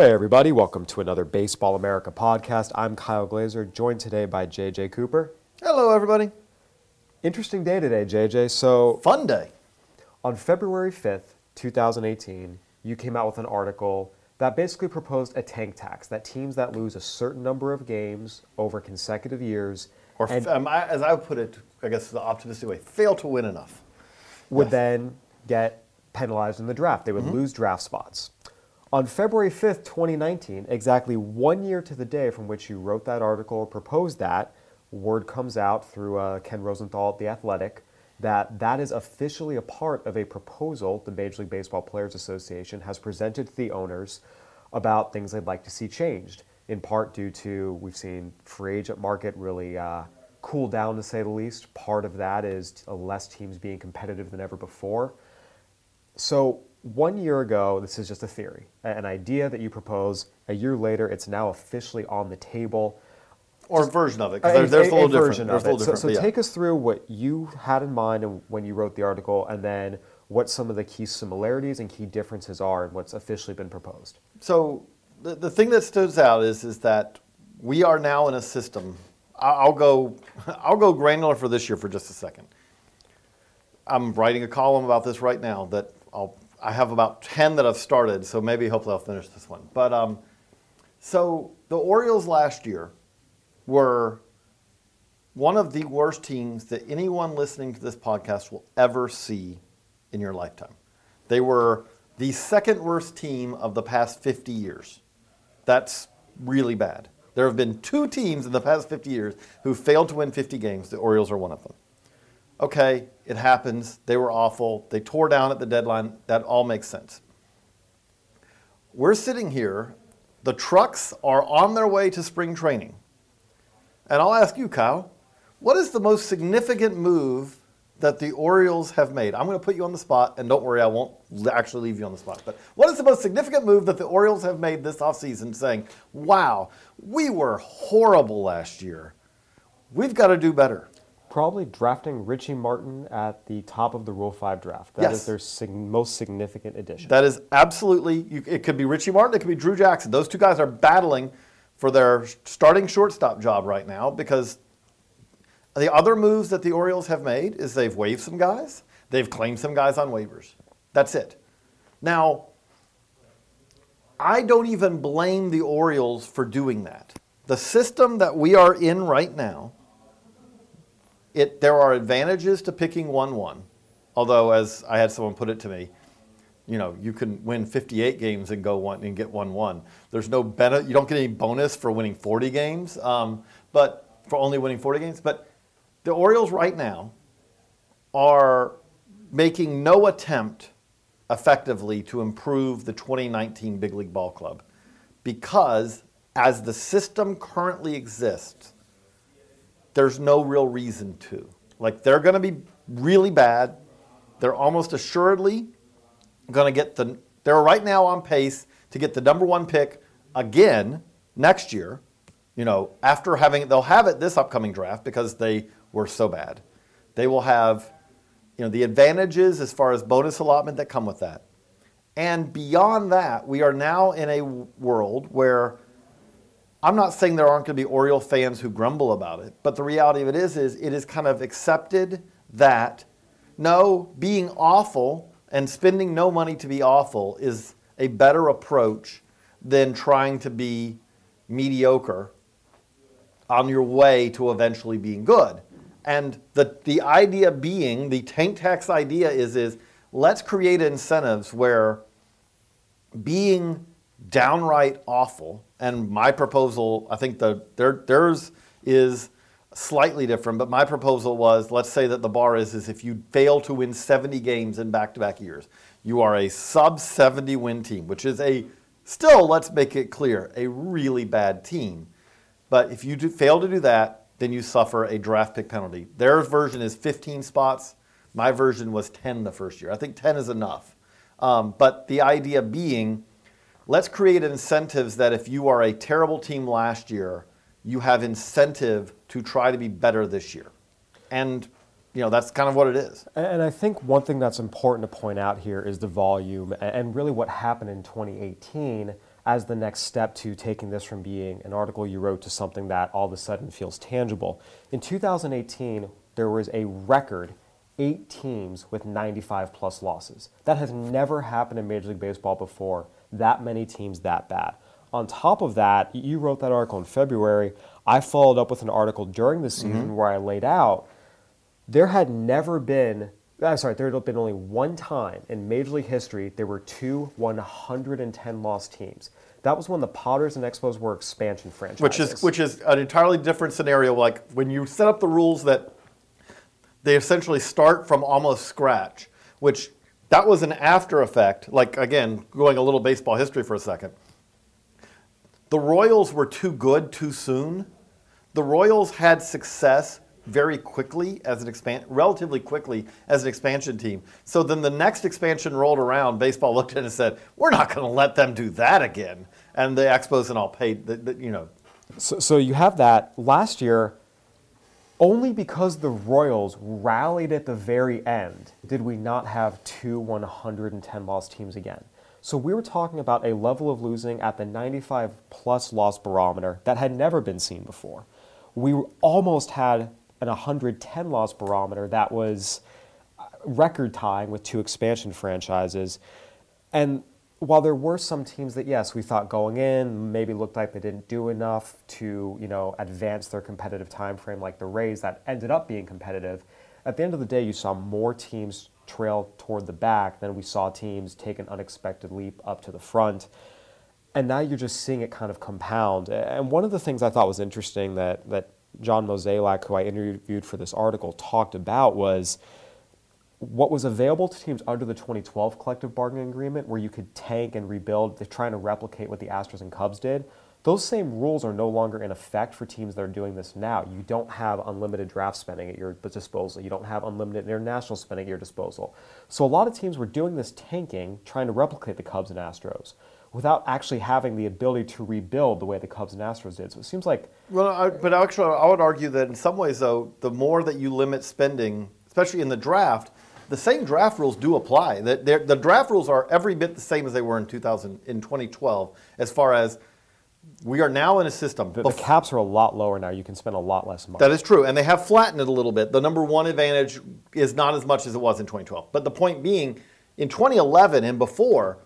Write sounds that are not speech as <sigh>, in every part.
Hey, everybody, welcome to another Baseball America podcast. I'm Kyle Glaser, joined today by JJ Cooper. Hello, everybody. Interesting day today, JJ. So, Fun day. on February 5th, 2018, you came out with an article that basically proposed a tank tax that teams that lose a certain number of games over consecutive years Or, and um, I, as I would put it, I guess the optimistic way, fail to win enough. would Yes. then get penalized in the draft. They would lose draft spots. On February 5th, 2019, exactly one year to the day from which you wrote that article or proposed that, word comes out through uh, Ken Rosenthal at The Athletic that that is officially a part of a proposal the Major League Baseball Players Association has presented to the owners about things they'd like to see changed, in part due to we've seen free agent market really uh, cool down to say the least. Part of that is less teams being competitive than ever before. So one year ago, this is just a theory, an idea that you propose. A year later, it's now officially on the table. Or a version of it, A- because there's, there's a little different. version There's of a it. little So, different. so but yeah. take us through what you had in mind when you wrote the article, and then what some of the key similarities and key differences are in what's officially been proposed. So the, the thing that stands out is is that we are now in a system. I'll go <laughs> I'll go granular for this year for just a second. I'm writing a column about this right now that I'll I have about ten that I've started, so maybe hopefully I'll finish this one. But um, so the Orioles last year were one of the worst teams that anyone listening to this podcast will ever see in your lifetime. They were the second worst team of the past 50 years. That's really bad. There have been two teams in the past 50 years who failed to win 50 games. The Orioles are one of them. Okay, it happens. They were awful. They tore down at the deadline. That all makes sense. We're sitting here. The trucks are on their way to spring training. And I'll ask you, Kyle, what is the most significant move that the Orioles have made? I'm going to put you on the spot, and don't worry, I won't actually leave you on the spot. But what is the most significant move that the Orioles have made this offseason saying, wow, we were horrible last year. We've got to do better? Probably drafting Richie Martin at the top of the Rule 5 draft. That is Yes. their sig- most significant addition. That is absolutely, you, it could be Richie Martin, it could be Drew Jackson. Those two guys are battling for their starting shortstop job right now because the other moves that the Orioles have made is they've waived some guys, they've claimed some guys on waivers. That's it. Now, I don't even blame the Orioles for doing that. The system that we are in right now, it, there are advantages to picking 1 1. Although, as I had someone put it to me, you know, you can win 58 games and go one and get one one. There's no benefit. You don't get any bonus for winning 40 games, um, but for only winning 40 games. But the Orioles right now are making no attempt effectively to improve the 2019 Big League Ball Club because as the system currently exists, there's no real reason to. Like they're going to be really bad. They're almost assuredly going to get the. They're right now on pace to get the number one pick again next year. You know, after having they'll have it this upcoming draft because they were so bad. They will have, you know, the advantages as far as bonus allotment that come with that. And beyond that, we are now in a world where I'm not saying there aren't going to be Oriole fans who grumble about it, but the reality of it is, is it is kind of accepted that no, being awful and spending no money to be awful is a better approach than trying to be mediocre on your way to eventually being good. And the, the idea being, the tank tax idea is, is let's create incentives where being downright awful. And my proposal, I think the their, theirs is slightly different, but my proposal was let's say that the bar is is if you fail to win 70 games in back-to-back years, you are a sub 70 win team, which is a still let's make it clear, a really bad team. But if you do, fail to do that, then you suffer a draft pick penalty. Their version is 15 spots. My version was 10 the first year. I think 10 is enough. Um, but the idea being, let's create incentives that if you are a terrible team last year, you have incentive to try to be better this year. And you know that's kind of what it is. And I think one thing that's important to point out here is the volume and really what happened in 2018 as the next step to taking this from being an article you wrote to something that all of a sudden feels tangible. In 2018, there was a record eight teams with 95 plus losses. That has never happened in Major League Baseball before, that many teams that bad. On top of that, you wrote that article in February. I followed up with an article during the season mm-hmm. where I laid out there had never been, I'm sorry, there had been only one time in Major League history there were two 110 loss teams. That was when the Padres and Expos were expansion franchises. Which is which is an entirely different scenario. Like when you set up the rules that they essentially start from almost scratch, which that was an after effect. Like again, going a little baseball history for a second. The Royals were too good too soon. The Royals had success very quickly as an expand relatively quickly as an expansion team. So then the next expansion rolled around, baseball <laughs> looked at it and said, "We're not going to let them do that again." And the Expos and all paid, the, the, you know. So, so you have that last year. Only because the Royals rallied at the very end did we not have two 110 loss teams again. So we were talking about a level of losing at the 95 plus loss barometer that had never been seen before. We almost had an 110 loss barometer that was uh, record tying with two expansion franchises. And while there were some teams that yes we thought going in maybe looked like they didn't do enough to you know advance their competitive time frame like the Rays that ended up being competitive at the end of the day you saw more teams trail toward the back than we saw teams take an unexpected leap up to the front. And now you're just seeing it kind of compound. And one of the things I thought was interesting that that John Mozeliak who I interviewed for this article talked about was what was available to teams under the 2012 collective bargaining agreement, where you could tank and rebuild, they're trying to replicate what the Astros and Cubs did. Those same rules are no longer in effect for teams that are doing this now. You don't have unlimited draft spending at your disposal. You don't have unlimited international spending at your disposal. So a lot of teams were doing this tanking, trying to replicate the Cubs and Astros, without actually having the ability to rebuild the way the Cubs and Astros did. So it seems like. Well, I, but actually, I would argue that in some ways, though, the more that you limit spending, especially in the draft, the same draft rules do apply. The, the, draft rules are every bit the same as they were in 2000 in 2012 as far as we are now in a system. The, the, caps are a lot lower now. You can spend a lot less money. That is true, and they have flattened it a little bit. The number one advantage is not as much as it was in 2012. But the point being, in 2011 and before,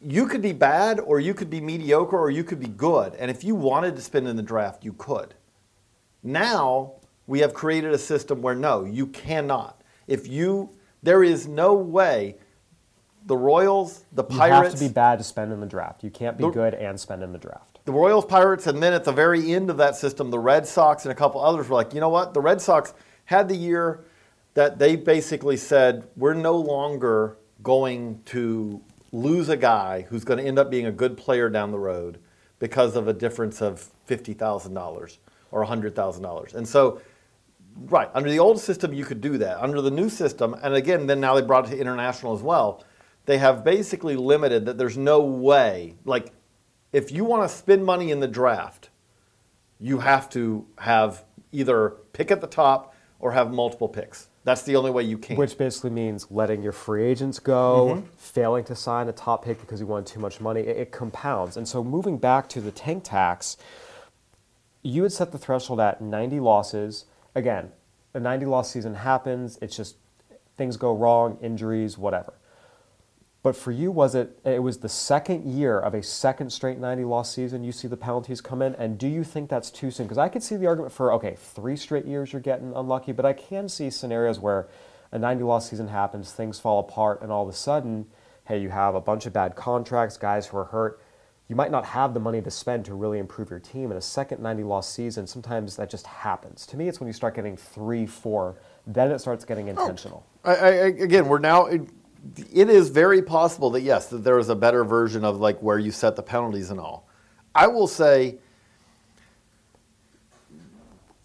you could be bad, or you could be mediocre, or you could be good. And if you wanted to spend in the draft, you could. Now we have created a system where no, you cannot. If you, there is no way the Royals, the Pirates. You have to be bad to spend in the draft. You can't be the, good and spend in the draft. The Royals, Pirates, and then at the very end of that system, the Red Sox and a couple others were like, you know what? The Red Sox had the year that they basically said, we're no longer going to lose a guy who's going to end up being a good player down the road because of a difference of $50,000 or $100,000. And so Right. Under the old system, you could do that. Under the new system, and again, then now they brought it to international as well, they have basically limited that there's no way. Like, if you want to spend money in the draft, you have to have either pick at the top or have multiple picks. That's the only way you can. Which basically means letting your free agents go, mm-hmm. failing to sign a top pick because you want too much money. It, it compounds. And so moving back to the tank tax, you would set the threshold at 90 losses again, a 90 loss season happens. It's just things go wrong, injuries, whatever. But for you, was it? It was the second year of a second straight 90 loss season. You see the penalties come in, and do you think that's too soon? Because I could see the argument for okay, three straight years you're getting unlucky, but I can see scenarios where a 90 loss season happens, things fall apart, and all of a sudden, hey, you have a bunch of bad contracts, guys who are hurt. You might not have the money to spend to really improve your team. In a second 90 loss season, sometimes that just happens. To me, it's when you start getting three, four, then it starts getting oh, intentional. I, I, again, we're now. It, it is very possible that yes, that there is a better version of like where you set the penalties and all. I will say,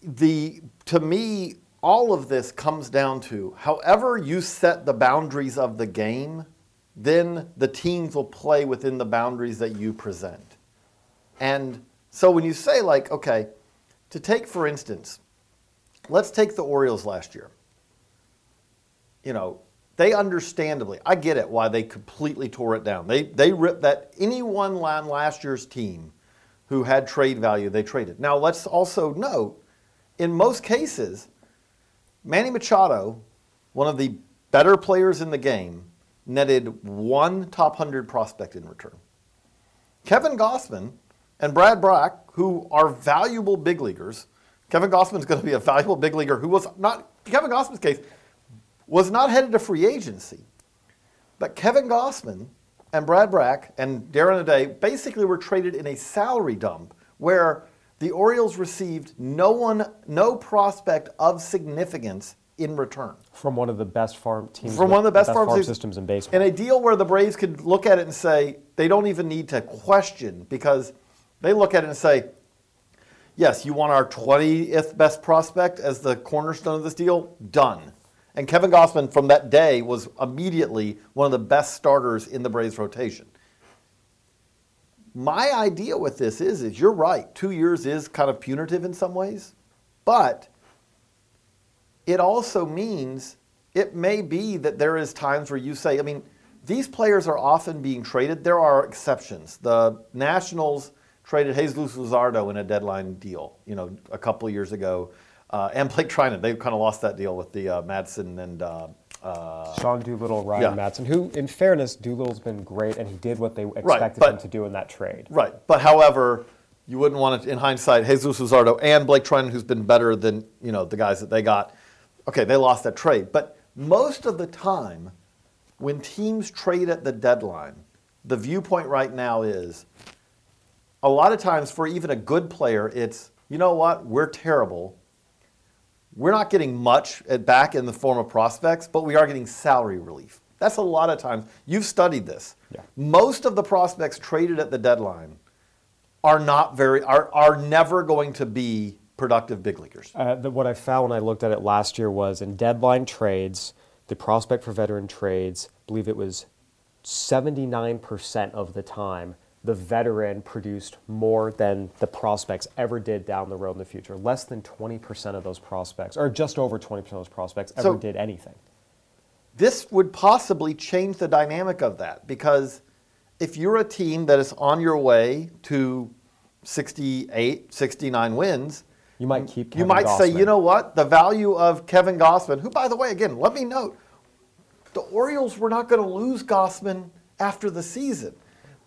the to me, all of this comes down to however you set the boundaries of the game, then the teams will play within the boundaries that you present. And so when you say like, okay, to take for instance, let's take the Orioles last year you know, they understandably, I get it why they completely tore it down. They they ripped that anyone on last year's team who had trade value, they traded. Now let's also note, in most cases, Manny Machado, one of the better players in the game, netted one top hundred prospect in return. Kevin Gausman and Brad Brach, who are valuable big leaguers, Kevin Gausman's going to be a valuable big leaguer who was not Kevin Gausman's case was not headed to free agency. But Kevin Gausman and Brad Brach and Darren O'Day basically were traded in a salary dump where the Orioles received no one, no prospect of significance in return. From one of the best farm teams, From one of the best, farm, farm systems in baseball. In a deal where the Braves could look at it and say, they don't even need to question because they look at it and say, yes, you want our 20th best prospect as the cornerstone of this deal? Done. And Kevin Gausman from that day was immediately one of the best starters in the Braves rotation. My idea with this is, is you're right, two years is kind of punitive in some ways, but it also means it may be that there is times where you say, I mean, these players are often being traded. There are exceptions. The Nationals traded Jesus Luzardo in a deadline deal, you know, a couple of years ago. Uh, and Blake Treinen, they kind of lost that deal with the uh, Madson and uh, uh, Sean Doolittle, Ryan Yeah. Madson, who, in fairness, Doolittle's been great, and he did what they expected but- him to do in that trade. right. But however, you wouldn't want it in hindsight. Jesus Luzardo and Blake Treinen, who's been better than you know the guys that they got. Okay, they lost that trade, but most of the time, when teams trade at the deadline, the viewpoint right now is a lot of times for even a good player, it's you know what we're terrible. We're not getting much at back in the form of prospects, but we are getting salary relief. That's a lot of times. You've studied this. Yeah. Most of the prospects traded at the deadline are not very are, are never going to be productive big leaguers. Uh, the, what I found when I looked at it last year was in deadline trades, the prospect for veteran trades, I believe it was 79% of the time, the veteran produced more than the prospects ever did down the road in the future. Less than 20% of those prospects, or just over 20% of those prospects, ever So- did anything. this would possibly change the dynamic of that because if you're a team that is on your way to 68, 69 wins, You might keep you Kevin might say, you know what, the value of Kevin Gausman, who, by the way, again, let me note, the Orioles were not going to lose Gausman after the season.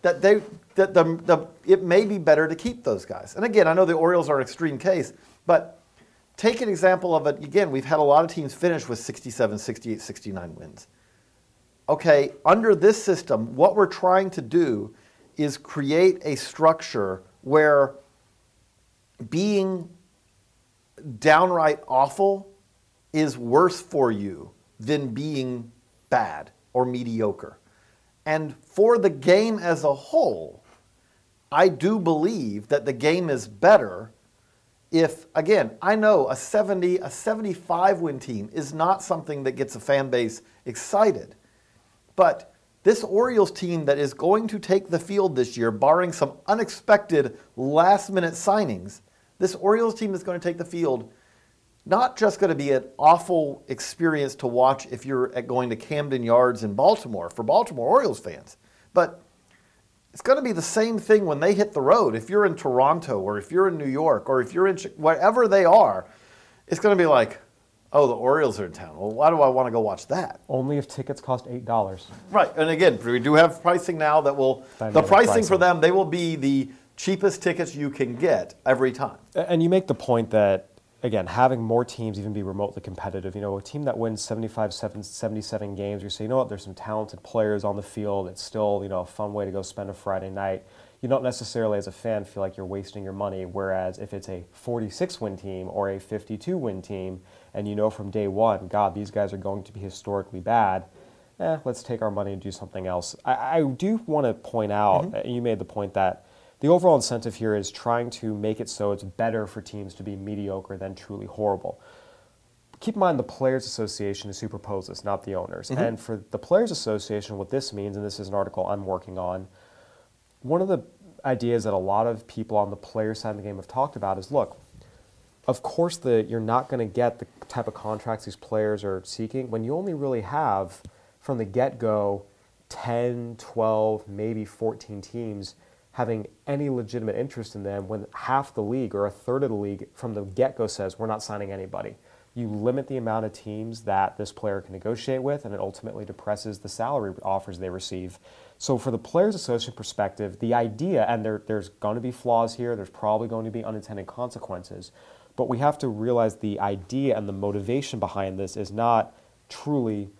That they, that the, the, it may be better to keep those guys. And again, I know the Orioles are an extreme case, but take an example of it. Again, we've had a lot of teams finish with 67, 68, 69 wins. Okay, under this system, what we're trying to do is create a structure where being downright awful is worse for you than being bad or mediocre. And for the game as a whole, I do believe that the game is better if again, I know a 70, a 75 win team is not something that gets a fan base excited. But this Orioles team that is going to take the field this year, barring some unexpected last minute signings, this Orioles team is going to take the field not just going to be an awful experience to watch if you're at going to Camden Yards in Baltimore for Baltimore Orioles fans, but it's going to be the same thing when they hit the road. If you're in Toronto or if you're in New York or if you're in wherever they are, it's going to be like, oh, the Orioles are in town. Well, why do I want to go watch that? Only if tickets cost $8. Right, and again, we do have pricing now that will the Dynamic pricing for them. They will be the cheapest tickets you can get every time. And you make the point that again, having more teams even be remotely competitive. You know, a team that wins 75, 77 games, you say, you know what, there's some talented players on the field. It's still, you know, a fun way to go spend a Friday night. You don't necessarily, as a fan, feel like you're wasting your money. Whereas if it's a 46 win team or a 52 win team, and you know from day one, God, these guys are going to be historically bad, eh, let's take our money and do something else. I, I do want to point out, mm-hmm. you made the point that the overall incentive here is trying to make it so it's better for teams to be mediocre than truly horrible. Keep in mind the Players Association is who proposed this, not the owners. Mm-hmm. And for the Players Association, what this means, and this is an article I'm working on, one of the ideas that a lot of people on the player side of the game have talked about is look, of course the, you're not going to get the type of contracts these players are seeking when you only really have from the get-go 10 12 maybe 14 teams having any legitimate interest in them when half the league or a third of the league from the get-go says we're not signing anybody. You limit the amount of teams that this player can negotiate with and it ultimately depresses the salary offers they receive. So for the players association perspective the idea and there, there's going to be flaws here there's probably going to be unintended consequences but we have to realize the idea and the motivation behind this is not truly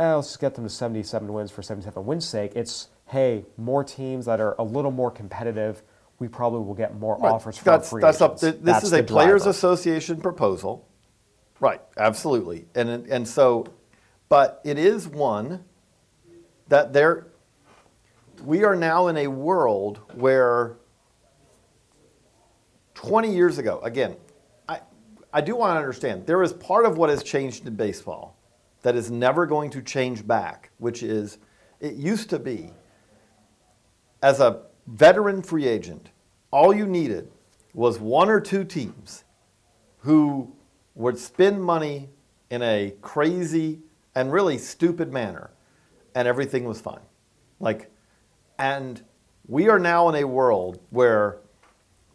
eh, let's just get them to 77 wins for 77 wins sake. It's hey, more teams that are a little more competitive, we probably will get more right. offers from that's, free that's agents. Up, this that's is a Players Association proposal. Right, absolutely. And, and so, but it is one that there, we are now in a world where 20 years ago, again, I, I do want to understand, there is part of what has changed in baseball that is never going to change back, which is it used to be as a veteran free agent, all you needed was one or two teams who would spend money in a crazy and really stupid manner, and everything was fine. Like, and we are now in a world where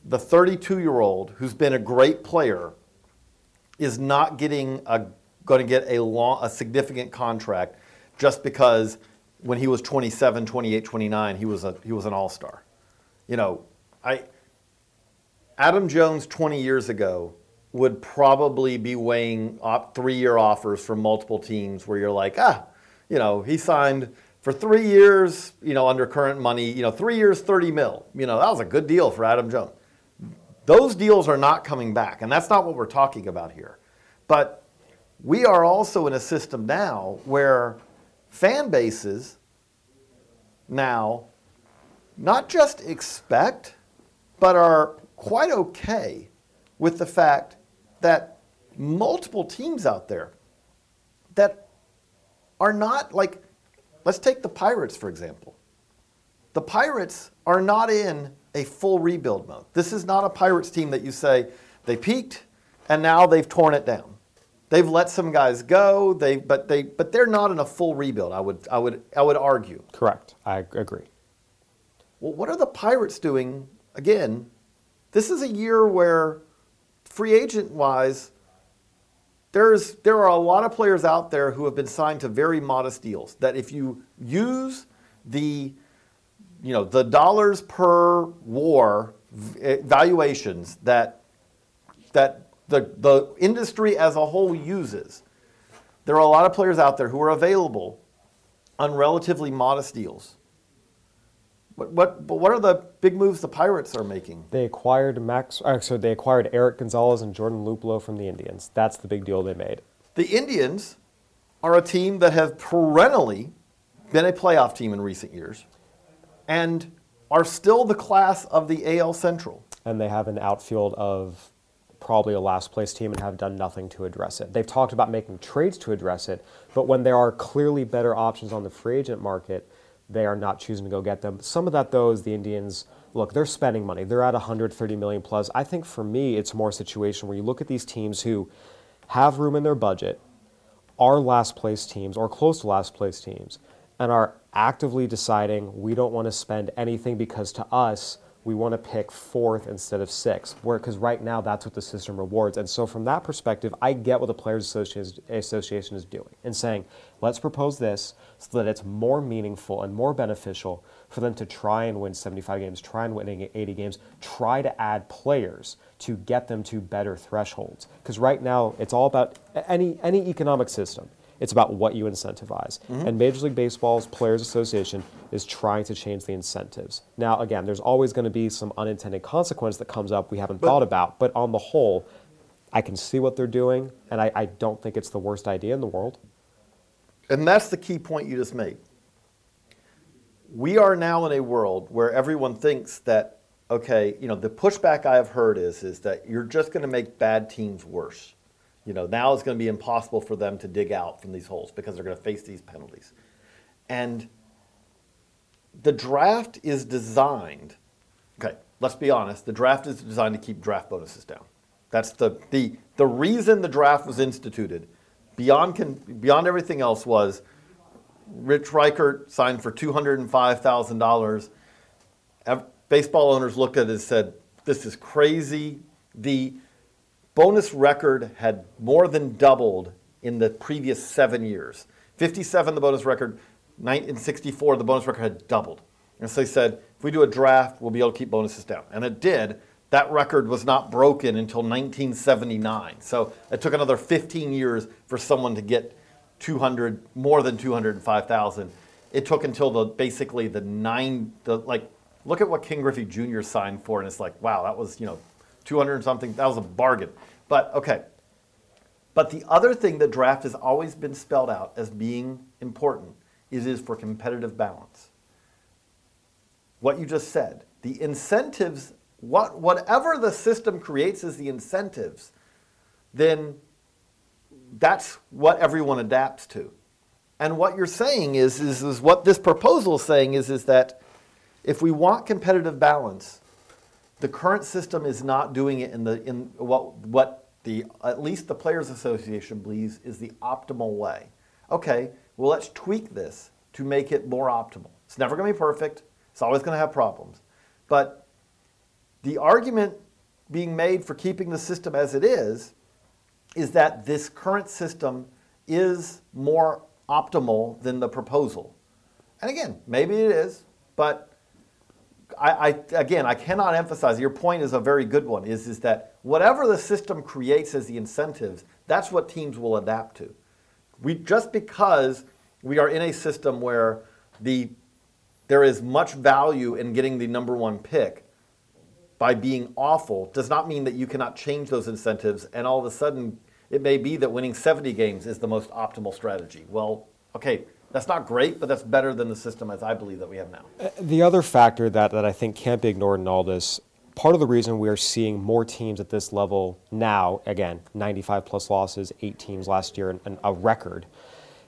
the 32 year old who's been a great player is not getting a going to get a long, a significant contract just because when he was 27, 28, 29, he was a he was an all-star. You know, I Adam Jones 20 years ago would probably be weighing op, three-year offers from multiple teams where you're like, ah, you know, he signed for three years, you know, under current money, you know, three years, 30 mil. You know, that was a good deal for Adam Jones. Those deals are not coming back, and that's not what we're talking about here. But we are also in a system now where fan bases now not just expect, but are quite okay with the fact that multiple teams out there that are not like, let's take the Pirates, for example. The Pirates are not in a full rebuild mode. This is not a Pirates team that you say they peaked and now they've torn it down. They've let some guys go. They but they but they're not in a full rebuild. I would I would I would argue. Correct. I agree. Well, what are the Pirates doing? Again, this is a year where free agent wise, there's there are a lot of players out there who have been signed to very modest deals. That if you use the you know the dollars per WAR eh, valuations that that the, the industry as a whole uses. There are a lot of players out there who are available on relatively modest deals. What, what, but what are the big moves the Pirates are making? They acquired Max. Uh, so they acquired Erik Gonzalez and Jordan Luplow from the Indians. That's the big deal they made. The Indians are a team that have perennially been a playoff team in recent years, and are still the class of the AL Central. And they have an outfield of probably a last place team and have done nothing to address it. They've talked about making trades to address it, but when there are clearly better options on the free agent market, they are not choosing to go get them. Some of that though is the Indians look, they're spending money. They're at 130 million plus. I think for me it's more a situation where you look at these teams who have room in their budget, are last place teams or close to last place teams, and are actively deciding we don't want to spend anything because to us we want to pick fourth instead of sixth, where because right now that's what the system rewards. And so from that perspective, I get what the Players Association, is doing and saying, let's propose this so that it's more meaningful and more beneficial for them to try and win 75 games, try and win 80 games, try to add players to get them to better thresholds. Because right now it's all about any any economic system. It's about what you incentivize. Mm-hmm. And Major League Baseball's Players Association is trying to change the incentives. Now, again, there's always going to be some unintended consequence that comes up we haven't thought about, but on the whole, I can see what they're doing, and I, I don't think it's the worst idea in the world. And that's the key point you just made. We are now in a world where everyone thinks that, okay, you know, the pushback I have heard is, is that you're just going to make bad teams worse. You know, now it's going to be impossible for them to dig out from these holes because they're going to face these penalties. And the draft is designed, okay, let's be honest, the draft is designed to keep draft bonuses down. That's the, the, the reason the draft was instituted, beyond, con, beyond everything else, was Rick Reichardt signed for $205,000. Baseball owners looked at it and said, This is crazy. The bonus record had more than doubled in the previous seven years. 57, the bonus record, in 64, the bonus record had doubled. And so they said, if we do a draft, we'll be able to keep bonuses down. And it did. That record was not broken until 1979. So it took another 15 years for someone to get 200, more than 205,000. It took until the basically the nine, the like, look at what Ken Griffey Jr. signed for, and it's like, wow, that was you know, 200 and something. That was a bargain. But okay. But the other thing that draft has always been spelled out as being important is is for competitive balance. What you just said, the incentives, what whatever the system creates as the incentives, then that's what everyone adapts to. And what you're saying is, is, is what this proposal is saying is, is that if we want competitive balance, the current system is not doing it in the in what what the at least the players association believes is the optimal way. Okay, well let's tweak this to make it more optimal. It's never going to be perfect. It's always going to have problems. But the argument being made for keeping the system as it is is that this current system is more optimal than the proposal. And again, maybe it is, but I, I, again, I cannot emphasize. Your point is a very good one. Is is that whatever the system creates as the incentives, that's what teams will adapt to. We just because we are in a system where the there is much value in getting the number one pick by being awful does not mean that you cannot change those incentives and all of a sudden it may be that winning 70 games is the most optimal strategy. Well, okay, that's not great, but that's better than the system as I believe that we have now. Uh, the other factor that, that I think can't be ignored in all this, part of the reason we are seeing more teams at this level now, again, 95 plus losses, eight teams last year, and, and a record,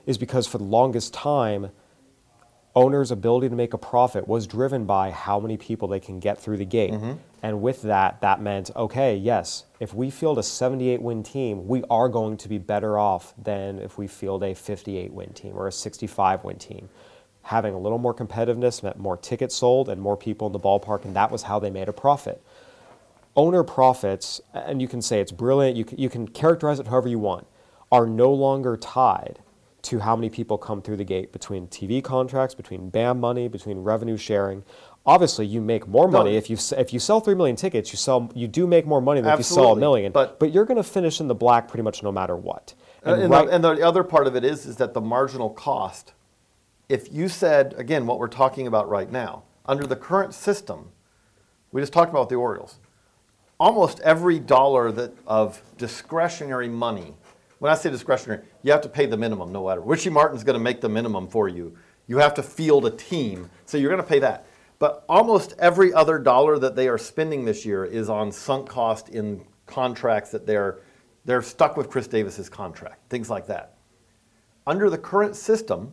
is because for the longest time, owners' ability to make a profit was driven by how many people they can get through the gate. Mm-hmm. And with that, that meant, okay, yes, if we field a 78 win team, we are going to be better off than if we field a 58 win team or a 65 win team. Having a little more competitiveness meant more tickets sold and more people in the ballpark, and that was how they made a profit. Owner profits, and you can say it's brilliant, you can, you can characterize it however you want, are no longer tied to how many people come through the gate between TV contracts, between BAM money, between revenue sharing. Obviously, you make more money if you if you sell three million tickets. You sell you do make more money than if you sell a million. but- but you're going to finish in the black pretty much no matter what. Uh, and, and right- the, and the other part of it is, is that the marginal cost, if you said, again, what we're talking about right now, under the current system, we just talked about the Orioles, almost every dollar that of discretionary money, when I say discretionary, you have to pay the minimum no matter. Richie Martin's going to make the minimum for you. You have to field a team, so you're going to pay that. But almost every other dollar that they are spending this year is on sunk cost in contracts that they're they're stuck with Chris Davis's contract, things like that. Under the current system,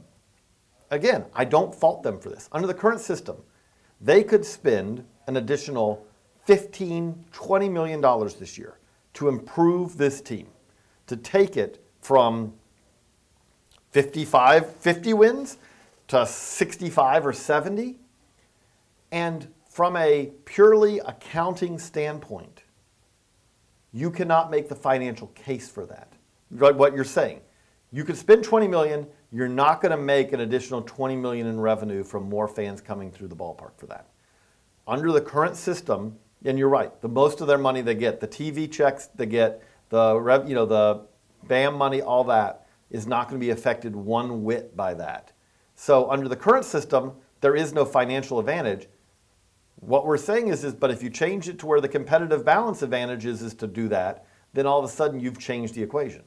again, I don't fault them for this. Under the current system, they could spend an additional 15, 20 million dollars this year to improve this team, to take it from 55, 50 wins to 65 or 70. And from a purely accounting standpoint, you cannot make the financial case for that. Like what you're saying. You could spend 20 million, you're not going to make an additional 20 million in revenue from more fans coming through the ballpark for that. Under the current system, and you're right, the most of their money they get, the TV checks they get, the rev, you know, the BAM money, all that is not going to be affected one whit by that. So under the current system, there is no financial advantage. What we're saying is, is but if you change it to where the competitive balance advantage is, is to do that, then all of a sudden you've changed the equation.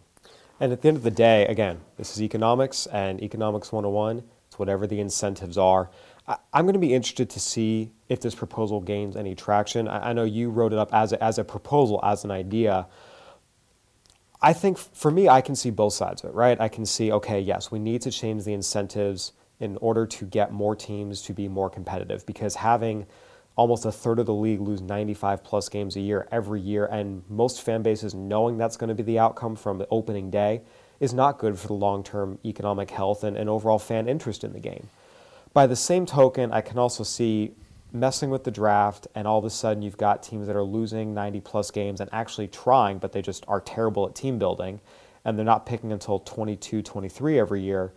And at the end of the day, again, this is economics and economics 101. It's whatever the incentives are. I, am going to be interested to see if this proposal gains any traction. I, I know you wrote it up as a, as a proposal, as an idea. I think for me, I can see both sides of it, right? I can see, okay, yes, we need to change the incentives in order to get more teams to be more competitive because having almost a third of the league lose 95 plus games a year every year, and most fan bases knowing that's going to be the outcome from the opening day is not good for the long term economic health and, and overall fan interest in the game. By the same token, I can also see messing with the draft, and all of a sudden you've got teams that are losing 90 plus games and actually trying, but they just are terrible at team building, and they're not picking until 22, 23 every year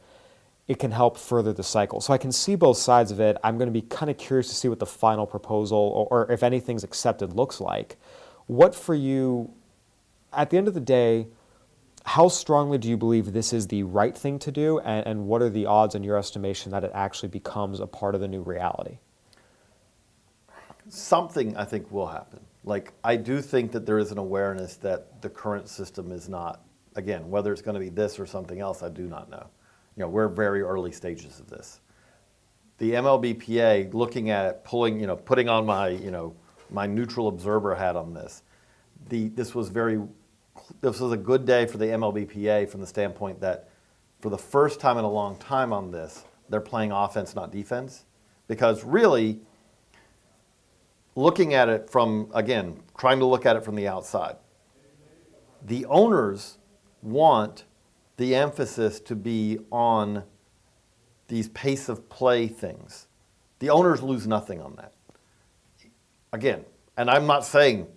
it can help further the cycle. So I can see both sides of it. I'm going to be kind of curious to see what the final proposal, or, or, if anything's accepted, looks like. What for you, at the end of the day, how strongly do you believe this is the right thing to do, and, and what are the odds in your estimation that it actually becomes a part of the new reality? Something I think will happen. Like, I do think that there is an awareness that the current system is not, again, whether it's going to be this or something else, I do not know you know, we're very early stages of this. The MLBPA, looking at pulling, you know, putting on my, you know, my neutral observer hat on this, the, this was very, this was a good day for the MLBPA from the standpoint that for the first time in a long time on this, they're playing offense, not defense. Because really, looking at it from, again, trying to look at it from the outside, the owners want the emphasis to be on these pace of play things. The owners lose nothing on that. Again, and I'm not saying,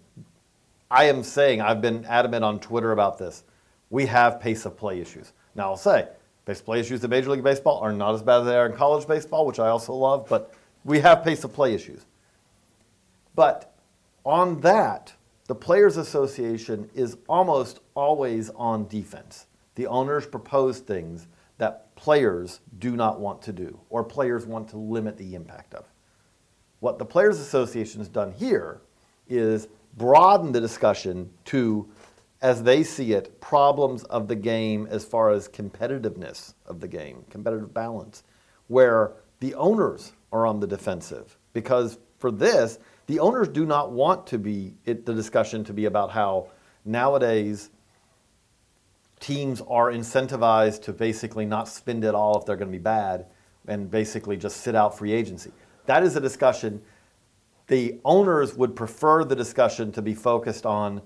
I am saying, I've been adamant on Twitter about this. We have pace of play issues. Now, I'll say, pace of play issues in Major League Baseball are not as bad as they are in college baseball, which I also love, but we have pace of play issues. But on that, the Players Association is almost always on defense the owners propose things that players do not want to do or players want to limit the impact of. What the Players Association has done here is broaden the discussion to, as they see it, problems of the game as far as competitiveness of the game, competitive balance, where the owners are on the defensive. Because for this, the owners do not want to be it, the discussion to be about how nowadays teams are incentivized to basically not spend it all if they're going to be bad and basically just sit out free agency. That is a discussion. The owners would prefer the discussion to be focused on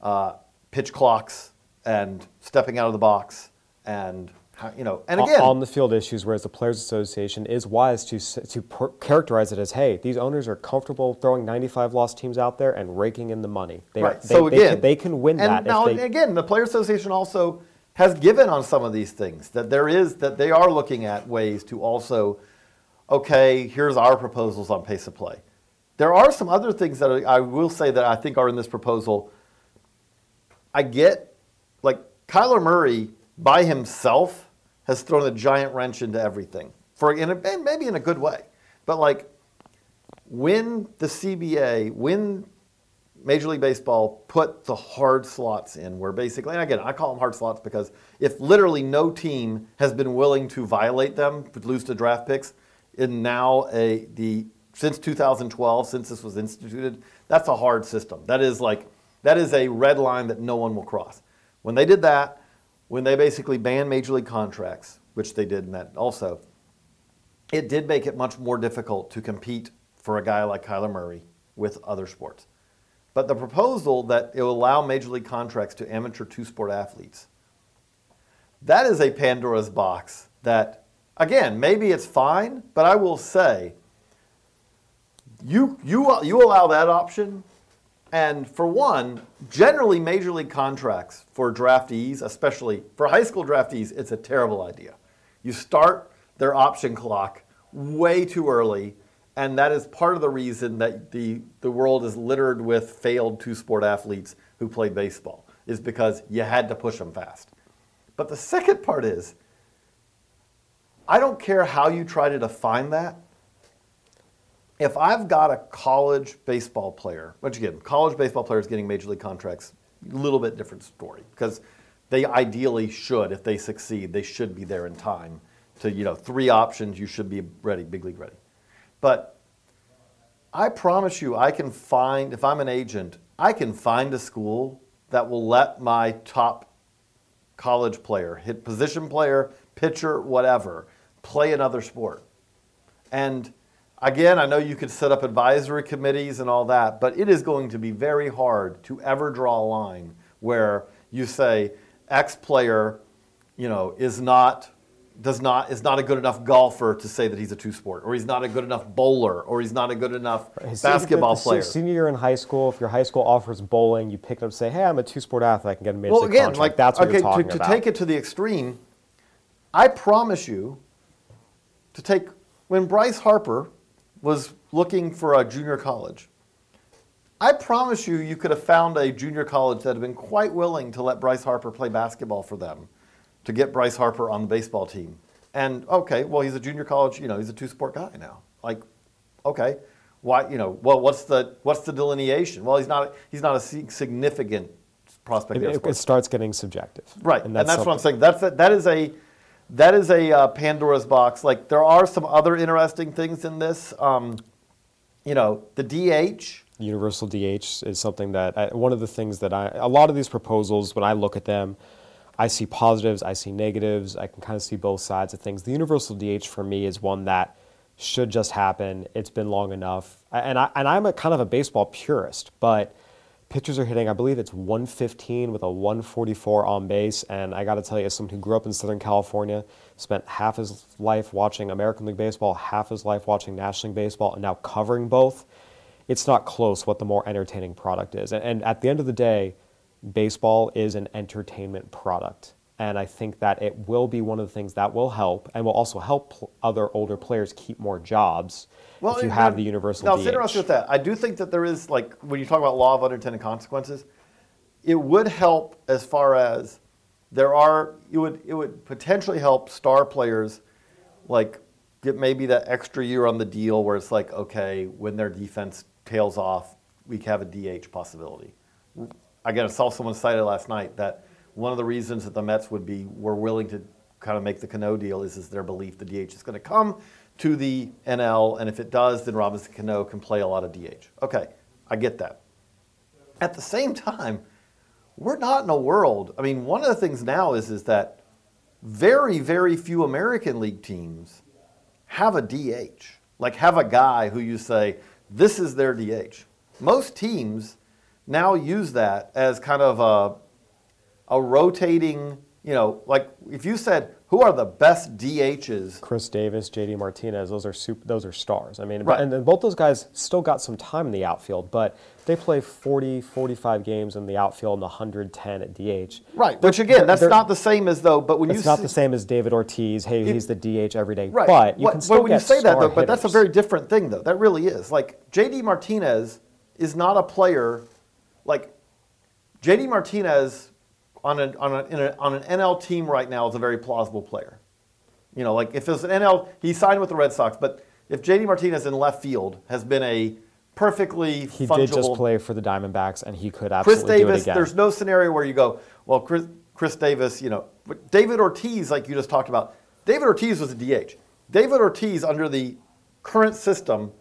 uh, pitch clocks and stepping out of the box and you know, and again, on the field issues, whereas the Players Association is wise to to per- characterize it as, hey, these owners are comfortable throwing 95 lost teams out there and raking in the money. They right. Are, they, so again, they can, they can win and that. Now, they, again, the Players Association also has given on some of these things that there is that they are looking at ways to also, okay, here's our proposals on pace of play. There are some other things that I will say that I think are in this proposal. I get, like Kyler Murray by himself has thrown a giant wrench into everything for in a, maybe in a good way. But like when the CBA, when Major League Baseball put the hard slots in, where basically, and again, I call them hard slots because if literally no team has been willing to violate them, lose to draft picks, in now a the since 2012, since this was instituted, that's a hard system. That is like that is a red line that no one will cross. When they did that, when they basically banned major league contracts, which they did in that also, it did make it much more difficult to compete for a guy like Kyler Murray with other sports. But the proposal that it will allow major league contracts to amateur two sport athletes, that is a Pandora's box that, again, maybe it's fine, but I will say you you you allow that option, and for one, generally major league contracts for draftees, especially for high school draftees, it's a terrible idea. You start their option clock way too early, and that is part of the reason that the the world is littered with failed two sport athletes who played baseball is because you had to push them fast. But the second part is, I don't care how you try to define that if I've got a college baseball player, which again, college baseball players getting major league contracts, a little bit different story because they ideally should, if they succeed, they should be there in time to, you know, three options, you should be ready, big league ready. But I promise you, I can find, if I'm an agent, I can find a school that will let my top college player, hit position player, pitcher, whatever, play another sport. And Again, I know you could set up advisory committees and all that, but it is going to be very hard to ever draw a line where you say X player, you know, is not does not is not a good enough golfer to say that he's a two sport, or he's not a good enough bowler, or he's not a good enough Right. basketball player. Senior year in high school, if your high school offers bowling, you pick it up and say, hey, I'm a two sport athlete, I can get a major Well, again, contract. like That's what okay, you're talking to, to about. take it to the extreme, I promise you, to take when Bryce Harper was looking for a junior college, I promise you, you could have found a junior college that had been quite willing to let Bryce Harper play basketball for them, to get Bryce Harper on the baseball team. And okay, well, he's a junior college, you know, he's a two-sport guy now. Like, okay, why, you know, well, what's the what's the delineation? Well, he's not he's not a significant prospect. it, it- starts getting subjective. Right, and that's, what I'm saying. That's a, that is a that is a uh, Pandora's box. Like there are some other interesting things in this. Um, you know, the DH. universal DH is something that I, one of the things that I a lot of these proposals when I look at them, I see positives, I see negatives, I can kind of see both sides of things. The universal DH for me is one that should just happen. It's been long enough, and I and I'm a kind of a baseball purist, but pitchers are hitting. I believe it's 115 with a 144 on base, and I got to tell you, as someone who grew up in Southern California, spent half his life watching American League baseball, half his life watching National League baseball, and now covering both it's not close what the more entertaining product is. And, and at the end of the day, baseball is an entertainment product. And I think that it will be one of the things that will help and will also help pl- other older players keep more jobs well, if you have the universal Now, DH. it's interesting with that. I do think that there is like when you talk about law of unintended consequences, it would help as far as there are. It would it would potentially help star players like get maybe that extra year on the deal where it's like okay when their defense tails off we have a DH possibility. Again, I saw someone cite it last night that one of the reasons that the Mets would be were willing to kind of make the Cano deal is, is their belief the DH is going to come to the NL, and if it does, then Robinson Cano can play a lot of DH. Okay, I get that. At the same time, we're not in a world. I mean, one of the things now is is that very, very few American League teams have a DH. Like have a guy who you say this is their DH. Most teams now use that as kind of a a rotating. You know, like if you said who are the best DHs Chris Davis, JD Martinez, those are super, those are stars. I mean, Right. and, and both those guys still got some time in the outfield, but they play 40, 45 games in the outfield and 110 at DH. Right, They're- which again, that's not the same as though. But when you It's not see- the same as David Ortiz. Hey, he's the DH every day. Right. But you What- can still but when get you say that, though, but that's a very different thing, though. That really is. Like JD Martinez is not a player. Like JD Martinez on an on, a, in a, on an NL team right now is a very plausible player. You know, like if it's an NL, he signed with the Red Sox, but if JD Martinez in left field has been a perfectly He fungible did just play for the Diamondbacks, and he could Chris absolutely do it Chris Davis, again. there's no scenario where you go, well, Chris, Chris Davis, you know, but David Ortiz, like you just talked about, David Ortiz was a DH. David Ortiz, under the current system,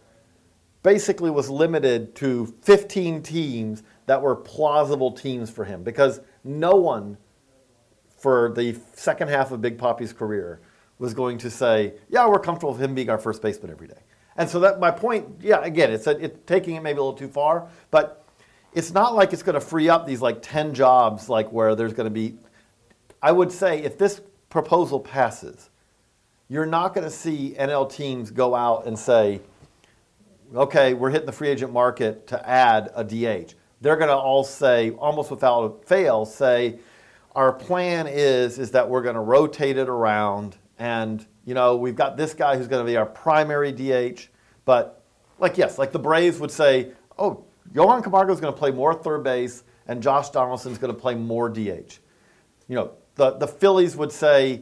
basically was limited to 15 teams that were plausible teams for him because no one for the second half of Big Poppy's career was going to say, yeah, we're comfortable with him being our first baseman every day. And so that my point, yeah, again, it's, a, taking it maybe a little too far, but it's not like it's going to free up these like 10 jobs like where there's going to be, I would say if this proposal passes, you're not going to see NL teams go out and say, okay, we're hitting the free agent market to add a DH, they're going to all say, almost without fail, say, our plan is is that we're going to rotate it around, and you know we've got this guy who's going to be our primary DH, but like yes, like the Braves would say, oh, Johan Camargo is going to play more third base, and Josh Donaldson's going to play more DH. You know, the the Phillies would say,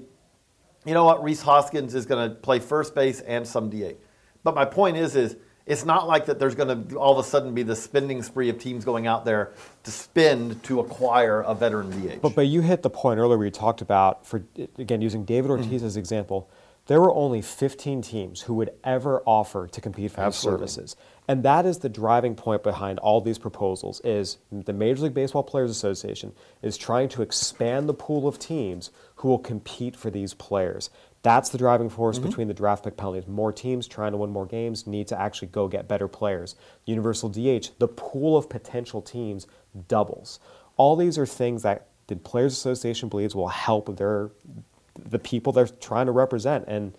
you know what, Rhys Hoskins is going to play first base and some DH. But my point is, is it's not like that there's going to all of a sudden be the spending spree of teams going out there to spend to acquire a veteran DH. But but you hit the point earlier where you talked about for again using David Mm-hmm. Ortiz as example. There were only 15 teams who would ever offer to compete for Absolutely. services, and that is the driving point behind all these proposals. Is the Major League Baseball Players Association is trying to expand the pool of teams who will compete for these players. That's the driving force Mm-hmm. between the draft pick penalties. More teams trying to win more games need to actually go get better players. Universal DH, the pool of potential teams doubles. All these are things that the Players Association believes will help their the people they're trying to represent. And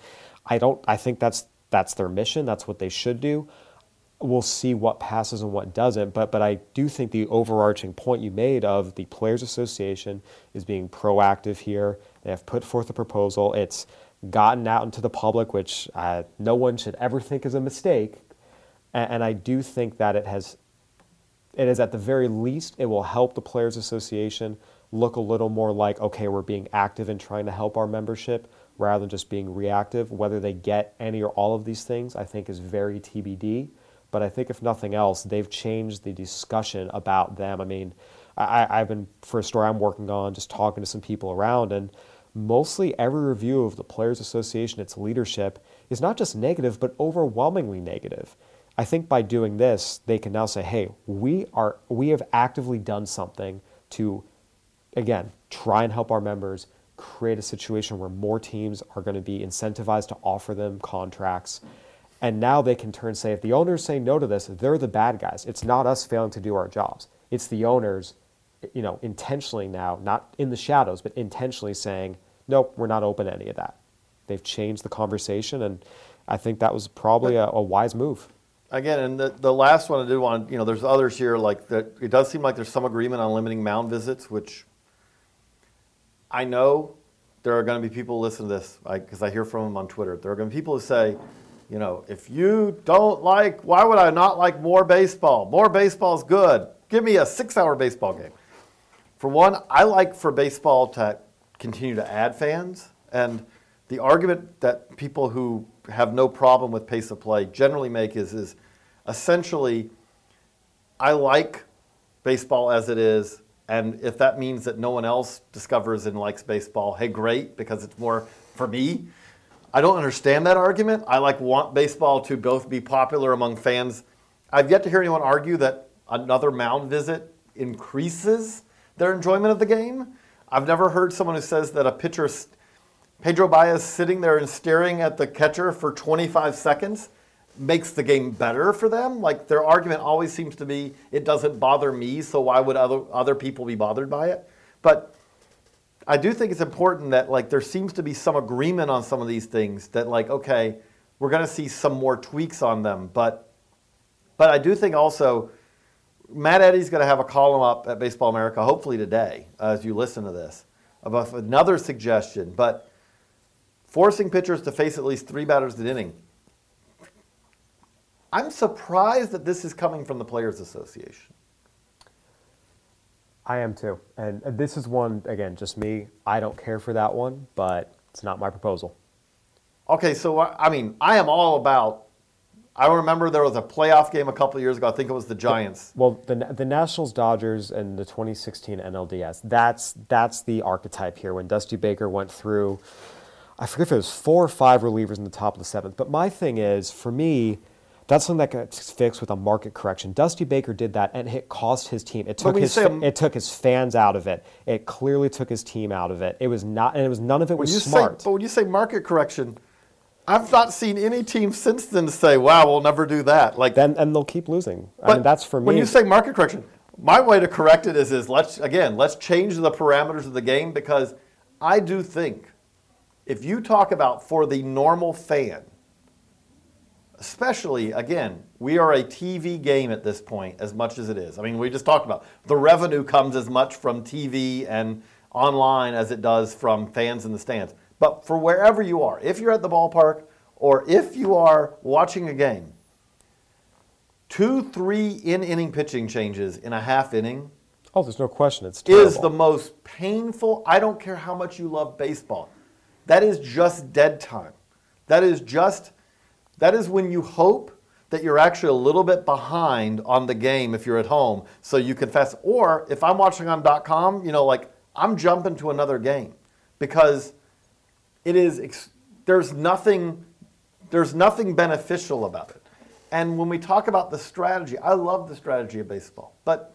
I don't I think that's that's their mission. That's what they should do. We'll see what passes and what doesn't. But but I do think the overarching point you made of the Players Association is being proactive here. They have put forth a proposal. It's gotten out into the public, which uh, no one should ever think is a mistake. And, and I do think that it has it is at the very least it will help the players association look a little more like okay we're being active in trying to help our membership rather than just being reactive. Whether they get any or all of these things i think is very tbd but i think if nothing else they've changed the discussion about them. I mean I, i've been for a story i'm working on just talking to some people around and mostly every review of the players association its leadership is not just negative but overwhelmingly negative I think by doing this, they can now say, "Hey, we are we have actively done something to, again, try and help our members create a situation where more teams are going to be incentivized to offer them contracts." And now they can turn and say, if the owners say no to this, they're the bad guys. It's not us failing to do our jobs. It's the owners, you know, intentionally now, not in the shadows, but intentionally saying, nope, we're not open to any of that. They've changed the conversation, and I think that was probably a, a wise move. Again, and the, the last one I did want, you know, there's others here like that. It does seem like there's some agreement on limiting mound visits, which I know there are going to be people listen to this because I hear from them on Twitter. There are going to be people who say, you know, if you don't like, why would I not like more baseball? More baseball is good. Give me a six-hour baseball game. For one, I like for baseball to continue to add fans, and the argument that people who have no problem with pace of play generally make is, is essentially, I like baseball as it is, and if that means that no one else discovers and likes baseball, hey, great, because it's more for me. I don't understand that argument. I like want baseball to both be popular among fans. I've yet to hear anyone argue that another mound visit increases their enjoyment of the game. I've never heard someone who says that a pitcher, Pedro Baez, sitting there and staring at the catcher for 25 seconds makes the game better for them. Like their argument always seems to be, it doesn't bother me, so why would other other people be bothered by it? But I do think it's important that like there seems to be some agreement on some of these things that like okay, we're going to see some more tweaks on them, but but I do think also Matt Eddy's going to have a column up at Baseball America hopefully today as you listen to this about another suggestion, but forcing pitchers to face at least 3 batters an inning. I'm surprised that this is coming from the Players Association. I am too. And this is one, again, just me. I don't care for that one, but it's not my proposal. Okay, so I mean, I am all about. I remember there was a playoff game a couple of years ago. I think it was the Giants. Well, the, the Nationals, Dodgers, and the 2016 NLDS, that's, that's the archetype here. When Dusty Baker went through, I forget if it was four or five relievers in the top of the seventh. But my thing is, for me, that's something that gets fixed with a market correction. Dusty Baker did that, and it cost his team. It took his say it took his fans out of it. It clearly took his team out of it. It was not, and it was none of it was you smart. say, but when you say market correction, I've not seen any team since then say, "Wow, we'll never do that." Like, then and they'll keep losing. I mean, that's for me. When you say market correction, my way to correct it is, is let's again let's change the parameters of the game because I do think if you talk about for the normal fan, especially again, we are a TV game at this point as much as it is. I mean, we just talked about the revenue comes as much from TV and online as it does from fans in the stands. But for wherever you are, if you're at the ballpark or if you are watching a game, two, three in inning pitching changes in a half inning Oh, there's no question. It's terrible. is the most painful. I don't care how much you love baseball. That is just dead time. That is just that is when you hope that you're actually a little bit behind on the game if you're at home so you can fast or if I'm watching on .com, you know, like I'm jumping to another game because it is ex- there's nothing there's nothing beneficial about it. And when we talk about the strategy, I love the strategy of baseball. But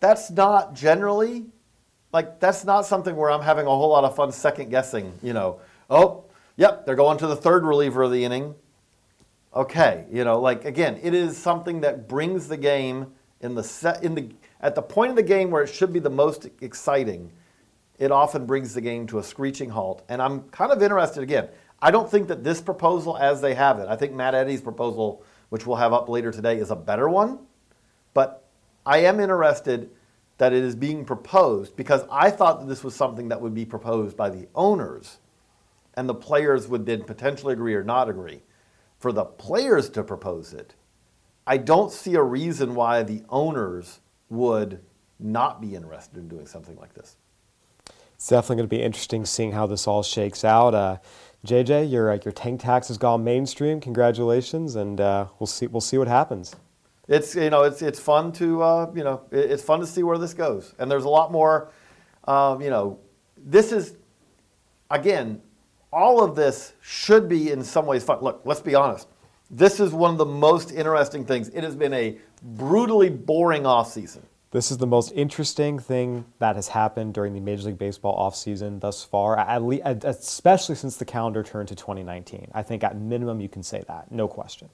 that's not generally like that's not something where I'm having a whole lot of fun second guessing, you know. Oh, yep, they're going to the third reliever of the inning. Okay, you know, like again, it is something that brings the game in the set in the at the point of the game where it should be the most exciting. It often brings the game to a screeching halt, and I'm kind of interested again. I don't think that this proposal, as they have it, I think Matt Eddy's proposal, which we'll have up later today, is a better one. But I am interested that it is being proposed because I thought that this was something that would be proposed by the owners and the players would then potentially agree or not agree. For the players to propose it, I don't see a reason why the owners would not be interested in doing something like this. It's definitely going to be interesting seeing how this all shakes out. Uh, JJ, your uh, your tank tax has gone mainstream. Congratulations, and uh, we'll see we'll see what happens. It's you know it's it's fun to uh, you know it's fun to see where this goes, and there's a lot more. Um, you know, this is again, all of this should be in some ways fun. Look, let's be honest. This is one of the most interesting things. It has been a brutally boring off season. This is the most interesting thing that has happened during the Major League Baseball offseason thus far, at le- especially since the calendar turned to 2019. I think at minimum you can say that, no question.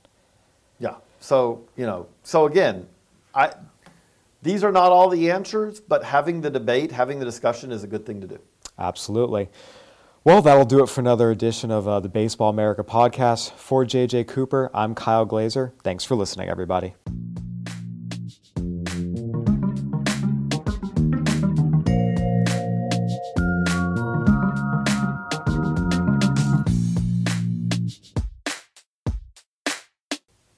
Yeah. So, you know, so again, I these are not all the answers, but having the debate, having the discussion is a good thing to do. Absolutely. Well, that'll do it for another edition of uh, the Baseball America podcast. For JJ Cooper, I'm Kyle Glaser. Thanks for listening, everybody.